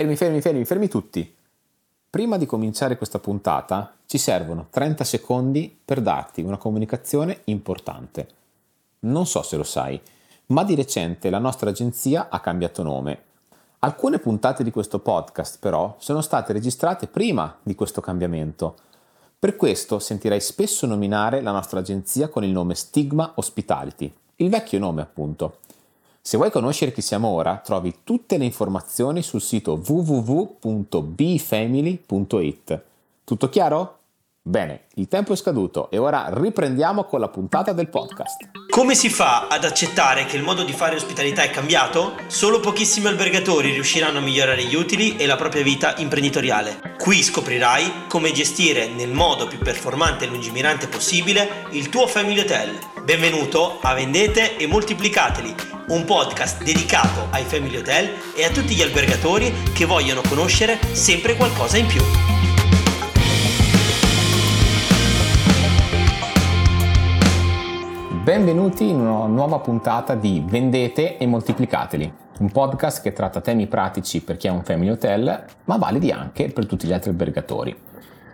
Fermi, fermi, fermi, fermi tutti. Prima di cominciare questa puntata ci servono 30 secondi per darti una comunicazione importante. Non so se lo sai, ma di recente la nostra agenzia ha cambiato nome. Alcune puntate di questo podcast però sono state registrate prima di questo cambiamento. Per questo sentirai spesso nominare la nostra agenzia con il nome Stigma Hospitality, il vecchio nome appunto. Se vuoi conoscere chi siamo ora, trovi tutte le informazioni sul sito www.bfamily.it. Tutto chiaro? Bene, il tempo è scaduto e ora riprendiamo con la puntata del podcast. Come si fa ad accettare che il modo di fare ospitalità è cambiato? Solo pochissimi albergatori riusciranno a migliorare gli utili e la propria vita imprenditoriale. Qui scoprirai come gestire nel modo più performante e lungimirante possibile il tuo family hotel. Benvenuto a Vendete e Moltiplicateli, un podcast dedicato ai family hotel e a tutti gli albergatori che vogliono conoscere sempre qualcosa in più. Benvenuti in una nuova puntata di Vendete e Moltiplicateli, un podcast che tratta temi pratici per chi ha un family hotel, ma validi anche per tutti gli altri albergatori.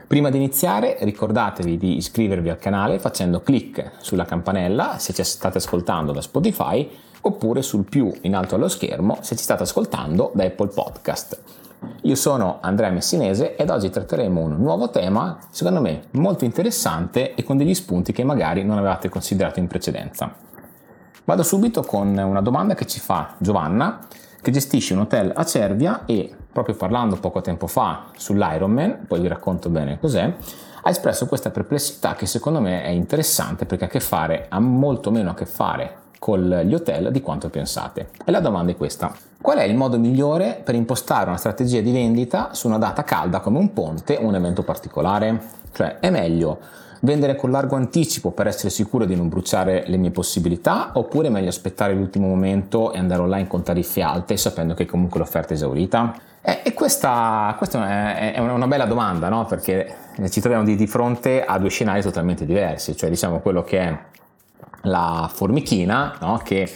Prima di iniziare ricordatevi di iscrivervi al canale facendo clic sulla campanella se ci state ascoltando da Spotify oppure sul più in alto allo schermo se ci state ascoltando da Apple Podcast. Io sono Andrea Messinese ed oggi tratteremo un nuovo tema, secondo me molto interessante e con degli spunti che magari non avevate considerato in precedenza. Vado subito con una domanda che ci fa Giovanna, che gestisce un hotel a Cervia e proprio parlando poco tempo fa sull'Ironman, poi vi racconto bene cos'è, ha espresso questa perplessità che secondo me è interessante perché ha, molto meno a che fare con gli hotel di quanto pensate. E la domanda è questa. Qual è il modo migliore per impostare una strategia di vendita su una data calda come un ponte o un evento particolare? Cioè, è meglio vendere con largo anticipo per essere sicuro di non bruciare le mie possibilità oppure è meglio aspettare l'ultimo momento e andare online con tariffe alte sapendo che comunque l'offerta è esaurita? E questa, questa è una bella domanda, no? perché ci troviamo di, di fronte a due scenari totalmente diversi, cioè diciamo quello che è la formichina no? che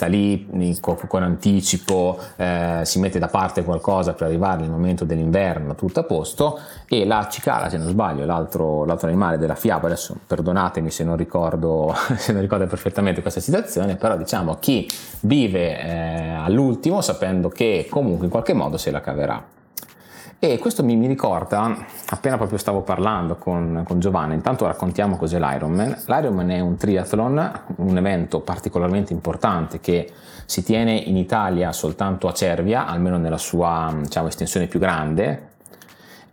sta lì con anticipo, eh, si mette da parte qualcosa per arrivare nel momento dell'inverno, tutto a posto, e la cicala, se non sbaglio, l'altro, l'altro animale della fiaba, adesso perdonatemi se non, ricordo, se non ricordo perfettamente questa situazione, però diciamo chi vive eh, all'ultimo sapendo che comunque in qualche modo se la caverà. E questo mi, mi, ricorda, appena proprio stavo parlando con, con, Giovanni, intanto raccontiamo cos'è l'Ironman. L'Ironman è un triathlon, un evento particolarmente importante che si tiene in Italia soltanto a Cervia, almeno nella sua diciamo, estensione più grande,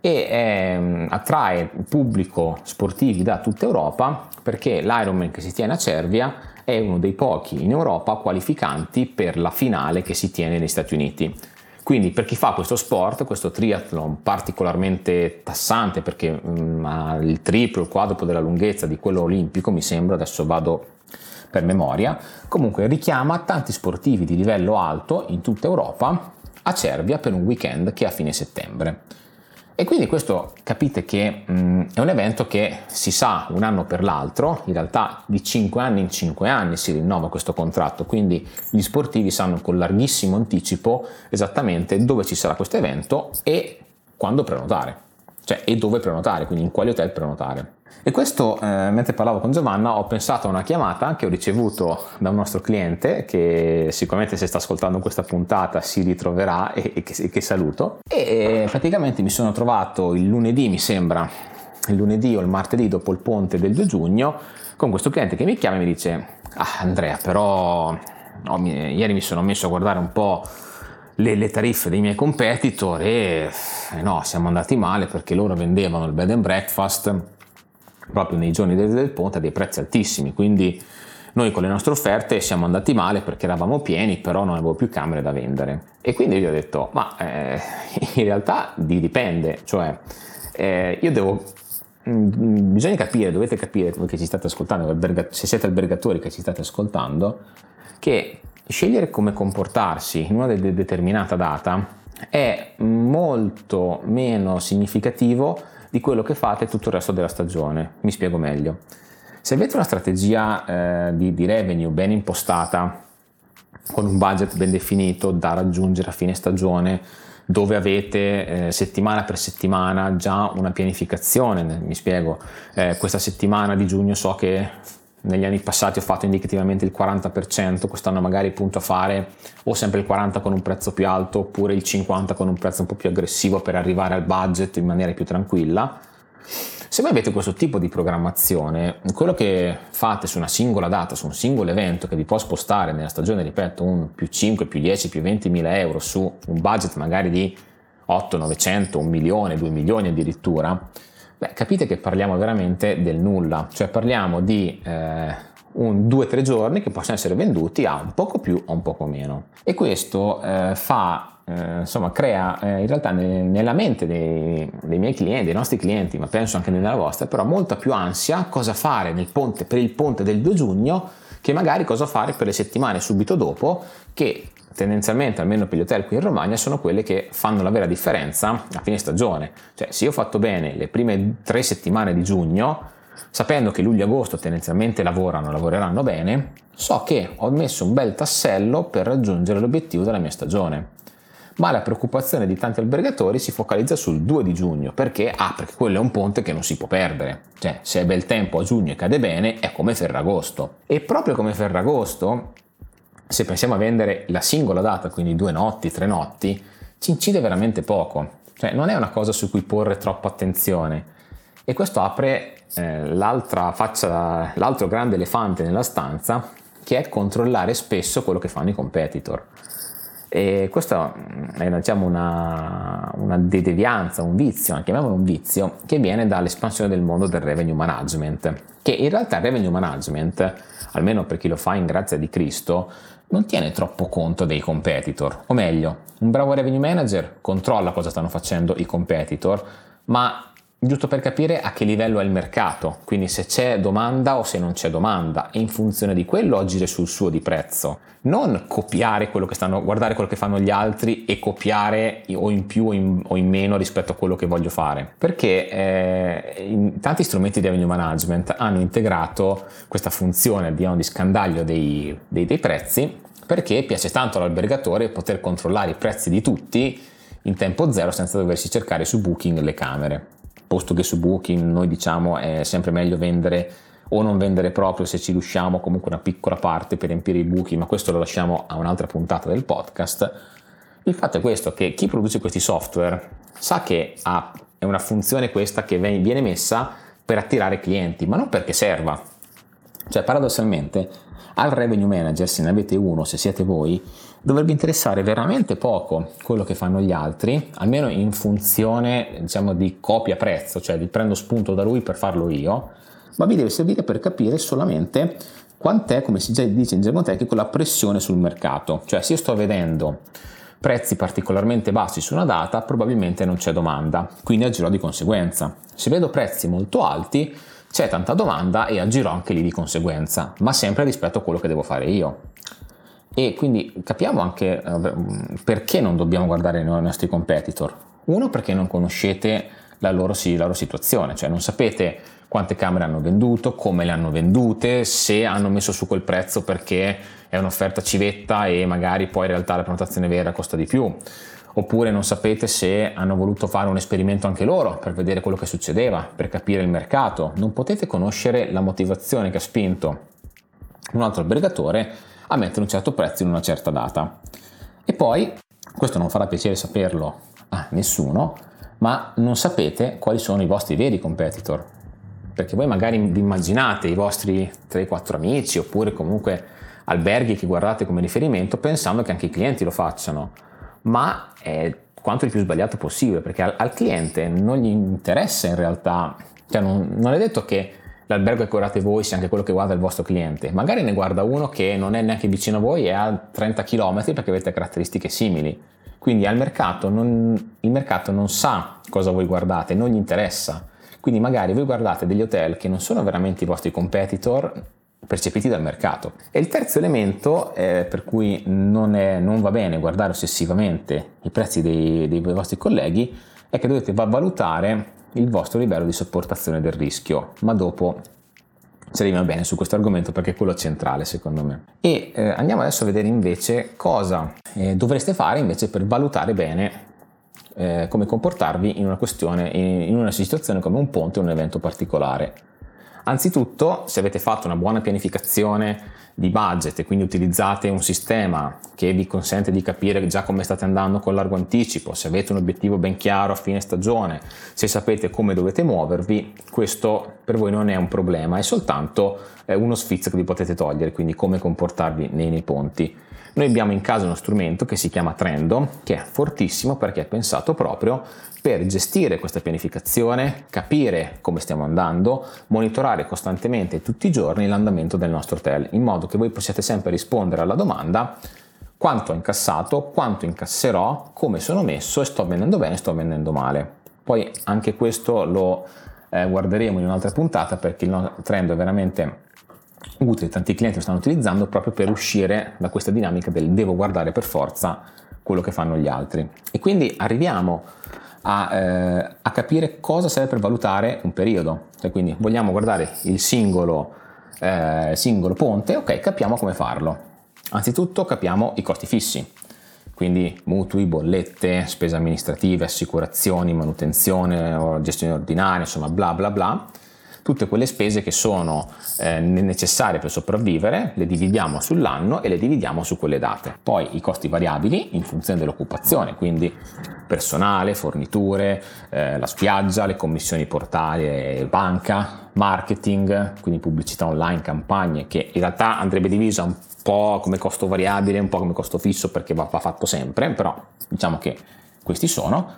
e è, attrae pubblico sportivi da tutta Europa perché l'Ironman che si tiene a Cervia è uno dei pochi in Europa qualificanti per la finale che si tiene negli Stati Uniti. Quindi per chi fa questo sport, questo triathlon particolarmente tassante perché mh, mm, ha il triplo, il quadruplo della lunghezza di quello olimpico, mi sembra, adesso vado per memoria, comunque richiama tanti sportivi di livello alto in tutta Europa a Cervia per un weekend che è a fine settembre. E quindi questo capite che mh, mm, è un evento che si sa un anno per l'altro, in realtà di 5 anni in 5 anni si rinnova questo contratto, quindi gli sportivi sanno con larghissimo anticipo esattamente dove ci sarà questo evento e quando prenotare cioè e dove prenotare, quindi in quali hotel prenotare. E questo, eh, mentre parlavo con Giovanna, ho pensato a una chiamata che ho ricevuto da un nostro cliente che sicuramente se sta ascoltando questa puntata si ritroverà e, e, che, e che, saluto. E praticamente mi sono trovato il lunedì, mi sembra, il lunedì o il martedì dopo il ponte del 2 giugno, con questo cliente che mi chiama e mi dice, ah Andrea, però no, mi, ieri mi sono messo a guardare un po' le, le tariffe dei miei competitor e eh no, siamo andati male perché loro vendevano il bed and breakfast proprio nei giorni del, del ponte a dei prezzi altissimi, quindi noi con le nostre offerte siamo andati male perché eravamo pieni, però non avevo più camere da vendere. E quindi gli ho detto, ma eh, in realtà dipende, cioè eh, io devo mm, bisogna capire, dovete capire voi che ci state ascoltando, se siete albergatori che ci state ascoltando, che scegliere come comportarsi in una de- determinata data è molto meno significativo di quello che fate tutto il resto della stagione. Mi spiego meglio. Se avete una strategia eh, di, di revenue ben impostata, con un budget ben definito da raggiungere a fine stagione, dove avete eh, settimana per settimana già una pianificazione. Mi spiego, eh, questa settimana di giugno so che negli anni passati ho fatto indicativamente il 40%, quest'anno magari punto a fare o sempre il 40% con un prezzo più alto oppure il 50% con un prezzo un po' più aggressivo per arrivare al budget in maniera più tranquilla. Se voi avete questo tipo di programmazione, quello che fate su una singola data, su un singolo evento che vi può spostare nella stagione, ripeto, un più 5, più 10, più 20 mila euro su un budget magari di 8, 900, 1 milione, 2 milioni addirittura, beh, capite che parliamo veramente del nulla, cioè parliamo di eh, un 2-3 giorni che possono essere venduti a un poco più o un poco meno. E questo eh, fa eh, insomma, crea eh, in realtà ne, nella mente dei, dei, miei clienti, dei nostri clienti, ma penso anche nella vostra, però molta più ansia cosa fare ponte, per il ponte del 2 giugno che magari cosa fare per le settimane subito dopo che tendenzialmente, almeno per gli hotel qui in Romagna, sono quelle che fanno la vera differenza a fine stagione. Cioè, se io ho fatto bene le prime tre settimane di giugno, sapendo che luglio e agosto tendenzialmente lavorano, lavoreranno bene, so che ho messo un bel tassello per raggiungere l'obiettivo della mia stagione ma la preoccupazione di tanti albergatori si focalizza sul 2 di giugno perché, ah, perché quello è un ponte che non si può perdere. Cioè, se è bel tempo a giugno e cade bene, è come Ferragosto. E proprio come Ferragosto, se pensiamo a vendere la singola data, quindi due notti, tre notti, ci incide veramente poco. Cioè, non è una cosa su cui porre troppa attenzione. E questo apre eh, l'altra faccia, l'altro grande elefante nella stanza, che è controllare spesso quello che fanno i competitor. E questa è diciamo, una, una devianza, un vizio, chiamiamolo un vizio, che viene dall'espansione del mondo del revenue management, che in realtà il revenue management, almeno per chi lo fa in grazia di Cristo, non tiene troppo conto dei competitor, o meglio, un bravo revenue manager controlla cosa stanno facendo i competitor, ma giusto per capire a che livello è il mercato, quindi se c'è domanda o se non c'è domanda e in funzione di quello agire sul suo di prezzo, non copiare quello che stanno, guardare quello che fanno gli altri e copiare o in più o in, o in meno rispetto a quello che voglio fare, perché eh, tanti strumenti di revenue management hanno integrato questa funzione diciamo, di scandaglio dei, dei, dei prezzi perché piace tanto all'albergatore poter controllare i prezzi di tutti in tempo zero senza doversi cercare su Booking le camere posto che su Booking noi diciamo è sempre meglio vendere o non vendere proprio se ci riusciamo comunque una piccola parte per riempire i buchi, ma questo lo lasciamo a un'altra puntata del podcast. Il fatto è questo, che chi produce questi software sa che ha, è una funzione questa che viene messa per attirare clienti, ma non perché serva. Cioè, paradossalmente, al revenue manager, se ne avete uno, se siete voi, dovrebbe interessare veramente poco quello che fanno gli altri, almeno in funzione diciamo, di copia prezzo, cioè di prendo spunto da lui per farlo io, ma vi deve servire per capire solamente quant'è, come si dice in gergo tecnico, la pressione sul mercato. Cioè se io sto vedendo prezzi particolarmente bassi su una data, probabilmente non c'è domanda, quindi agirò di conseguenza. Se vedo prezzi molto alti, c'è tanta domanda e agirò anche lì di conseguenza, ma sempre rispetto a quello che devo fare io. E quindi capiamo anche eh, perché non dobbiamo guardare i nostri competitor. Uno, perché non conoscete la loro, la loro situazione, cioè non sapete quante camere hanno venduto, come le hanno vendute, se hanno messo su quel prezzo perché è un'offerta civetta e magari poi in realtà la prenotazione vera costa di più oppure non sapete se hanno voluto fare un esperimento anche loro per vedere quello che succedeva, per capire il mercato. Non potete conoscere la motivazione che ha spinto un altro albergatore a mettere un certo prezzo in una certa data. E poi, questo non farà piacere saperlo a nessuno, ma non sapete quali sono i vostri veri competitor. Perché voi magari vi immaginate i vostri 3-4 amici oppure comunque alberghi che guardate come riferimento pensando che anche i clienti lo facciano ma è quanto di più sbagliato possibile, perché al, al cliente non gli interessa in realtà, cioè non, non è detto che l'albergo che guardate voi sia anche quello che guarda il vostro cliente, magari ne guarda uno che non è neanche vicino a voi e a 30 km perché avete caratteristiche simili. Quindi al mercato non, il mercato non sa cosa voi guardate, non gli interessa. Quindi magari voi guardate degli hotel che non sono veramente i vostri competitor, percepiti dal mercato. E il terzo elemento eh, per cui non, è, non, va bene guardare ossessivamente i prezzi dei, dei vostri colleghi è che dovete valutare il vostro livello di sopportazione del rischio, ma dopo ci arriviamo bene su questo argomento perché è quello centrale secondo me. E eh, andiamo adesso a vedere invece cosa eh, dovreste fare invece per valutare bene eh, come comportarvi in una in una situazione come un ponte o un evento particolare. Anzitutto, se avete fatto una buona pianificazione di budget e quindi utilizzate un sistema che vi consente di capire già come state andando con largo anticipo, se avete un obiettivo ben chiaro a fine stagione, se sapete come dovete muovervi, questo per voi non è un problema, è soltanto eh, uno sfizio che vi potete togliere, quindi come comportarvi nei, nei ponti. Noi abbiamo in casa uno strumento che si chiama Trendo, che è fortissimo perché è pensato proprio per gestire questa pianificazione, capire come stiamo andando, monitorare costantemente tutti i giorni l'andamento del nostro hotel, in modo che voi possiate sempre rispondere alla domanda quanto ho incassato, quanto incasserò, come sono messo e sto vendendo bene, sto vendendo male. Poi anche questo lo eh, guarderemo in un'altra puntata perché il trend è veramente utile, tanti clienti lo stanno utilizzando proprio per uscire da questa dinamica del devo guardare per forza quello che fanno gli altri. E quindi arriviamo a, eh, a capire cosa serve per valutare un periodo. Cioè, quindi vogliamo guardare il singolo, eh, singolo ponte, ok, capiamo come farlo. Anzitutto capiamo i costi fissi, quindi mutui, bollette, spese amministrative, assicurazioni, manutenzione, gestione ordinaria, insomma bla bla bla tutte quelle spese che sono eh, necessarie per sopravvivere, le dividiamo sull'anno e le dividiamo su quelle date. Poi i costi variabili in funzione dell'occupazione, quindi personale, forniture, eh, la spiaggia, le commissioni portali, banca, marketing, quindi pubblicità online, campagne, che in realtà andrebbe divisa un po' come costo variabile, un po' come costo fisso perché va, va fatto sempre, però diciamo che questi sono.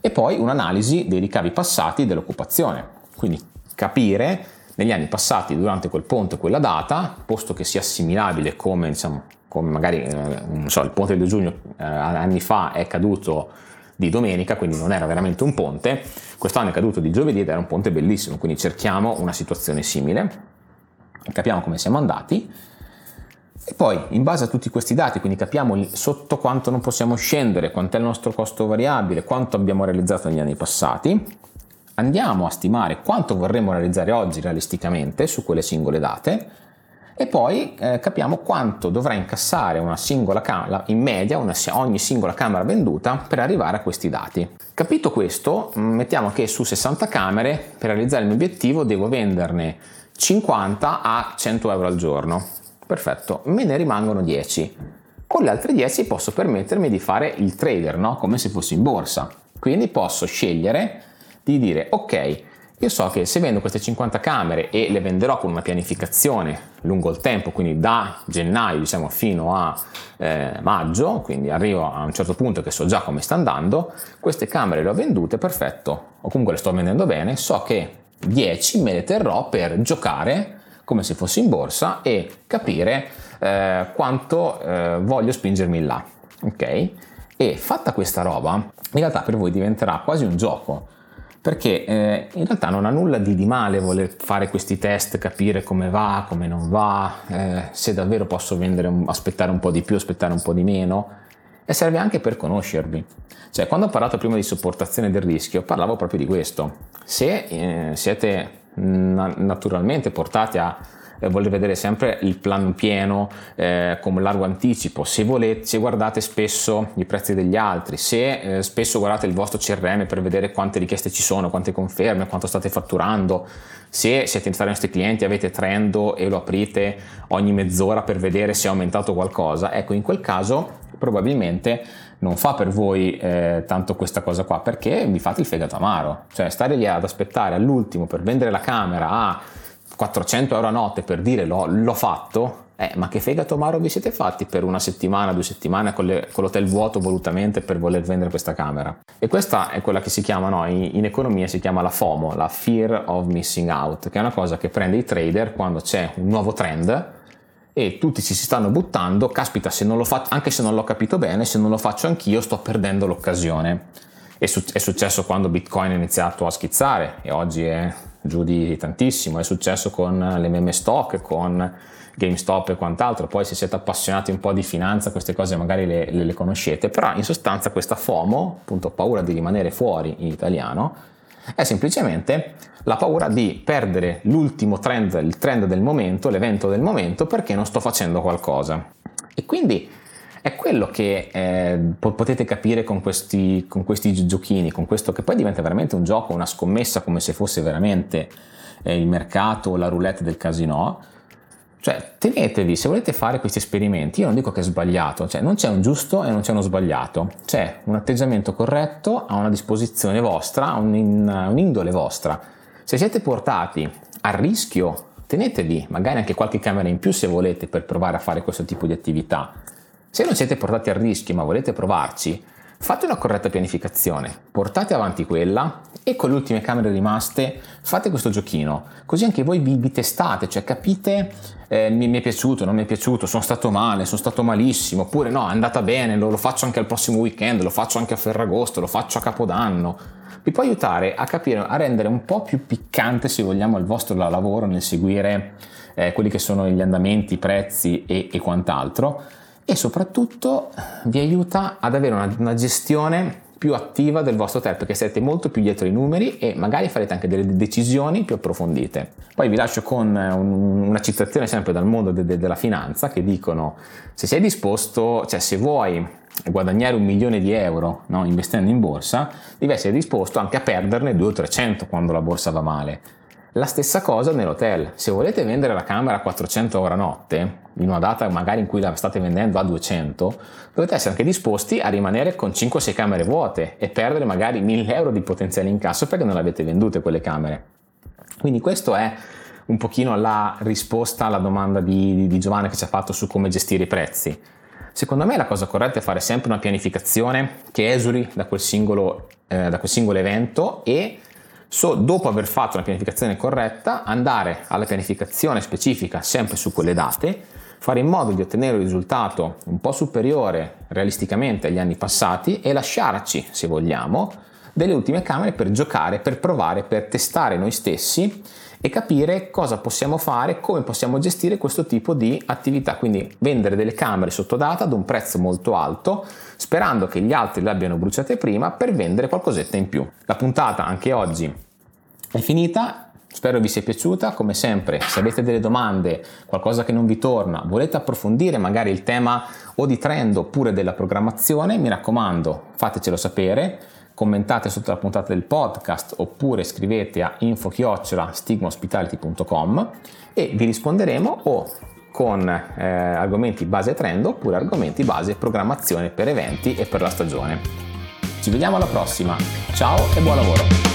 E poi un'analisi dei ricavi passati dell'occupazione, quindi capire negli anni passati durante quel ponte, quella data, posto che sia assimilabile come, diciamo, come magari eh, so, il ponte 2 giugno eh, anni fa è caduto di domenica, quindi non era veramente un ponte, quest'anno è caduto di giovedì ed era un ponte bellissimo, quindi cerchiamo una situazione simile, capiamo come siamo andati e poi in base a tutti questi dati, quindi capiamo sotto quanto non possiamo scendere, quanto è il nostro costo variabile, quanto abbiamo realizzato negli anni passati, andiamo a stimare quanto vorremmo realizzare oggi realisticamente su quelle singole date e poi eh, capiamo quanto dovrà incassare una singola camera, in media una, ogni singola camera venduta per arrivare a questi dati. Capito questo, mm, mettiamo che su 60 camere per realizzare il mio obiettivo devo venderne 50 a 100 euro al giorno. Perfetto, me ne rimangono 10. Con le altre 10 posso permettermi di fare il trader, no? come se fossi in borsa. Quindi posso scegliere di dire ok, io so che se vendo queste 50 camere e le venderò con una pianificazione lungo il tempo, quindi da gennaio diciamo fino a eh, maggio, quindi arrivo a un certo punto che so già come sta andando, queste camere le ho vendute, perfetto, o comunque le sto vendendo bene, so che 10 me le terrò per giocare come se fossi in borsa e capire eh, quanto eh, voglio spingermi là, ok? E fatta questa roba, in realtà per voi diventerà quasi un gioco perché eh, in realtà non ha nulla di, di, male voler fare questi test, capire come va, come non va, eh, se davvero posso vendere, aspettare un po' di più, aspettare un po' di meno e serve anche per conoscervi. Cioè, quando ho parlato prima di sopportazione del rischio, parlavo proprio di questo. Se eh, siete na- naturalmente portati a eh, voler vedere sempre il plan pieno eh, con largo anticipo, se, volete, se guardate spesso i prezzi degli altri, se eh, spesso guardate il vostro CRM per vedere quante richieste ci sono, quante conferme, quanto state fatturando, se siete in nostri clienti, avete Trendo e lo aprite ogni mezz'ora per vedere se è aumentato qualcosa, ecco in quel caso probabilmente non fa per voi eh, tanto questa cosa qua perché vi fate il fegato amaro, cioè stare lì ad aspettare all'ultimo per vendere la camera a 400 euro a notte per dire l'ho, l'ho fatto, eh, ma che fegato amaro vi siete fatti per una settimana, due settimane con, le, con, l'hotel vuoto volutamente per voler vendere questa camera? E questa è quella che si chiama, no, in, in, economia si chiama la FOMO, la Fear of Missing Out, che è una cosa che prende i trader quando c'è un nuovo trend e tutti ci si stanno buttando, caspita, se faccio, anche se non l'ho capito bene, se non lo faccio anch'io sto perdendo l'occasione. È, è successo quando Bitcoin ha iniziato a schizzare e oggi è giù di tantissimo, è successo con le meme stock, con GameStop e quant'altro, poi se siete appassionati un po' di finanza queste cose magari le, le, le conoscete, però in sostanza questa FOMO, appunto paura di rimanere fuori in italiano, è semplicemente la paura di perdere l'ultimo trend, il trend del momento, l'evento del momento perché non sto facendo qualcosa. E quindi È quello che eh, potete capire con questi, con questi giochini, con questo che poi diventa veramente un gioco, una scommessa come se fosse veramente eh, il mercato o la roulette del casino cioè, tenetevi, se volete fare questi esperimenti, io non dico che è sbagliato, cioè non c'è un giusto e non c'è uno sbagliato, c'è un atteggiamento corretto a una disposizione vostra, a un'indole vostra. Se siete portati a rischio, tenetevi magari anche qualche camera in più se volete per provare a fare questo tipo di attività. Se non siete portati a rischio ma volete provarci, fate una corretta pianificazione, portate avanti quella e con le ultime camere rimaste fate questo giochino, così anche voi vi, vi testate, cioè capite eh, mi, mi, è piaciuto, non mi è piaciuto, sono stato male, sono stato malissimo, oppure no, è andata bene, lo, lo faccio anche al prossimo weekend, lo faccio anche a Ferragosto, lo faccio a Capodanno. Vi può aiutare a capire, a rendere un po' più piccante, se vogliamo, il vostro lavoro nel seguire eh, quelli che sono gli andamenti, i prezzi e, e quant'altro e soprattutto vi aiuta ad avere una, una gestione più attiva del vostro hotel perché siete molto più dietro i numeri e magari farete anche delle decisioni più approfondite. Poi vi lascio con un, una citazione sempre dal mondo de, de, della finanza che dicono se sei disposto, cioè se vuoi guadagnare un milione di euro no, investendo in borsa, devi essere disposto anche a perderne 2 o 300 quando la borsa va male. La stessa cosa nell'hotel. Se volete vendere la camera a 400 euro a notte, in una data magari in cui la state vendendo a 200, dovete essere anche disposti a rimanere con 5-6 camere vuote e perdere magari 1000 euro di potenziale incasso perché non le avete vendute quelle camere. Quindi questo è un pochino la risposta alla domanda di, di Giovanni che ci ha fatto su come gestire i prezzi. Secondo me la cosa corretta è fare sempre una pianificazione che esuli da quel singolo, eh, da quel singolo evento e So, dopo aver fatto una pianificazione corretta, andare alla pianificazione specifica sempre su quelle date, fare in modo di ottenere un risultato un po' superiore realisticamente agli anni passati e lasciarci, se vogliamo, delle ultime camere per giocare, per provare, per testare noi stessi e capire cosa possiamo fare, come possiamo gestire questo tipo di attività. Quindi vendere delle camere sotto data ad un prezzo molto alto, sperando che gli altri le abbiano bruciate prima per vendere qualcosetta in più. La puntata anche oggi è finita. Spero vi sia piaciuta, come sempre se avete delle domande, qualcosa che non vi torna, volete approfondire magari il tema o di trend oppure della programmazione, mi raccomando fatecelo sapere, commentate sotto la puntata del podcast oppure scrivete a info-stigmahospitality.com e vi risponderemo o con eh, argomenti base trend oppure argomenti base programmazione per eventi e per la stagione. Ci vediamo alla prossima, ciao e buon lavoro!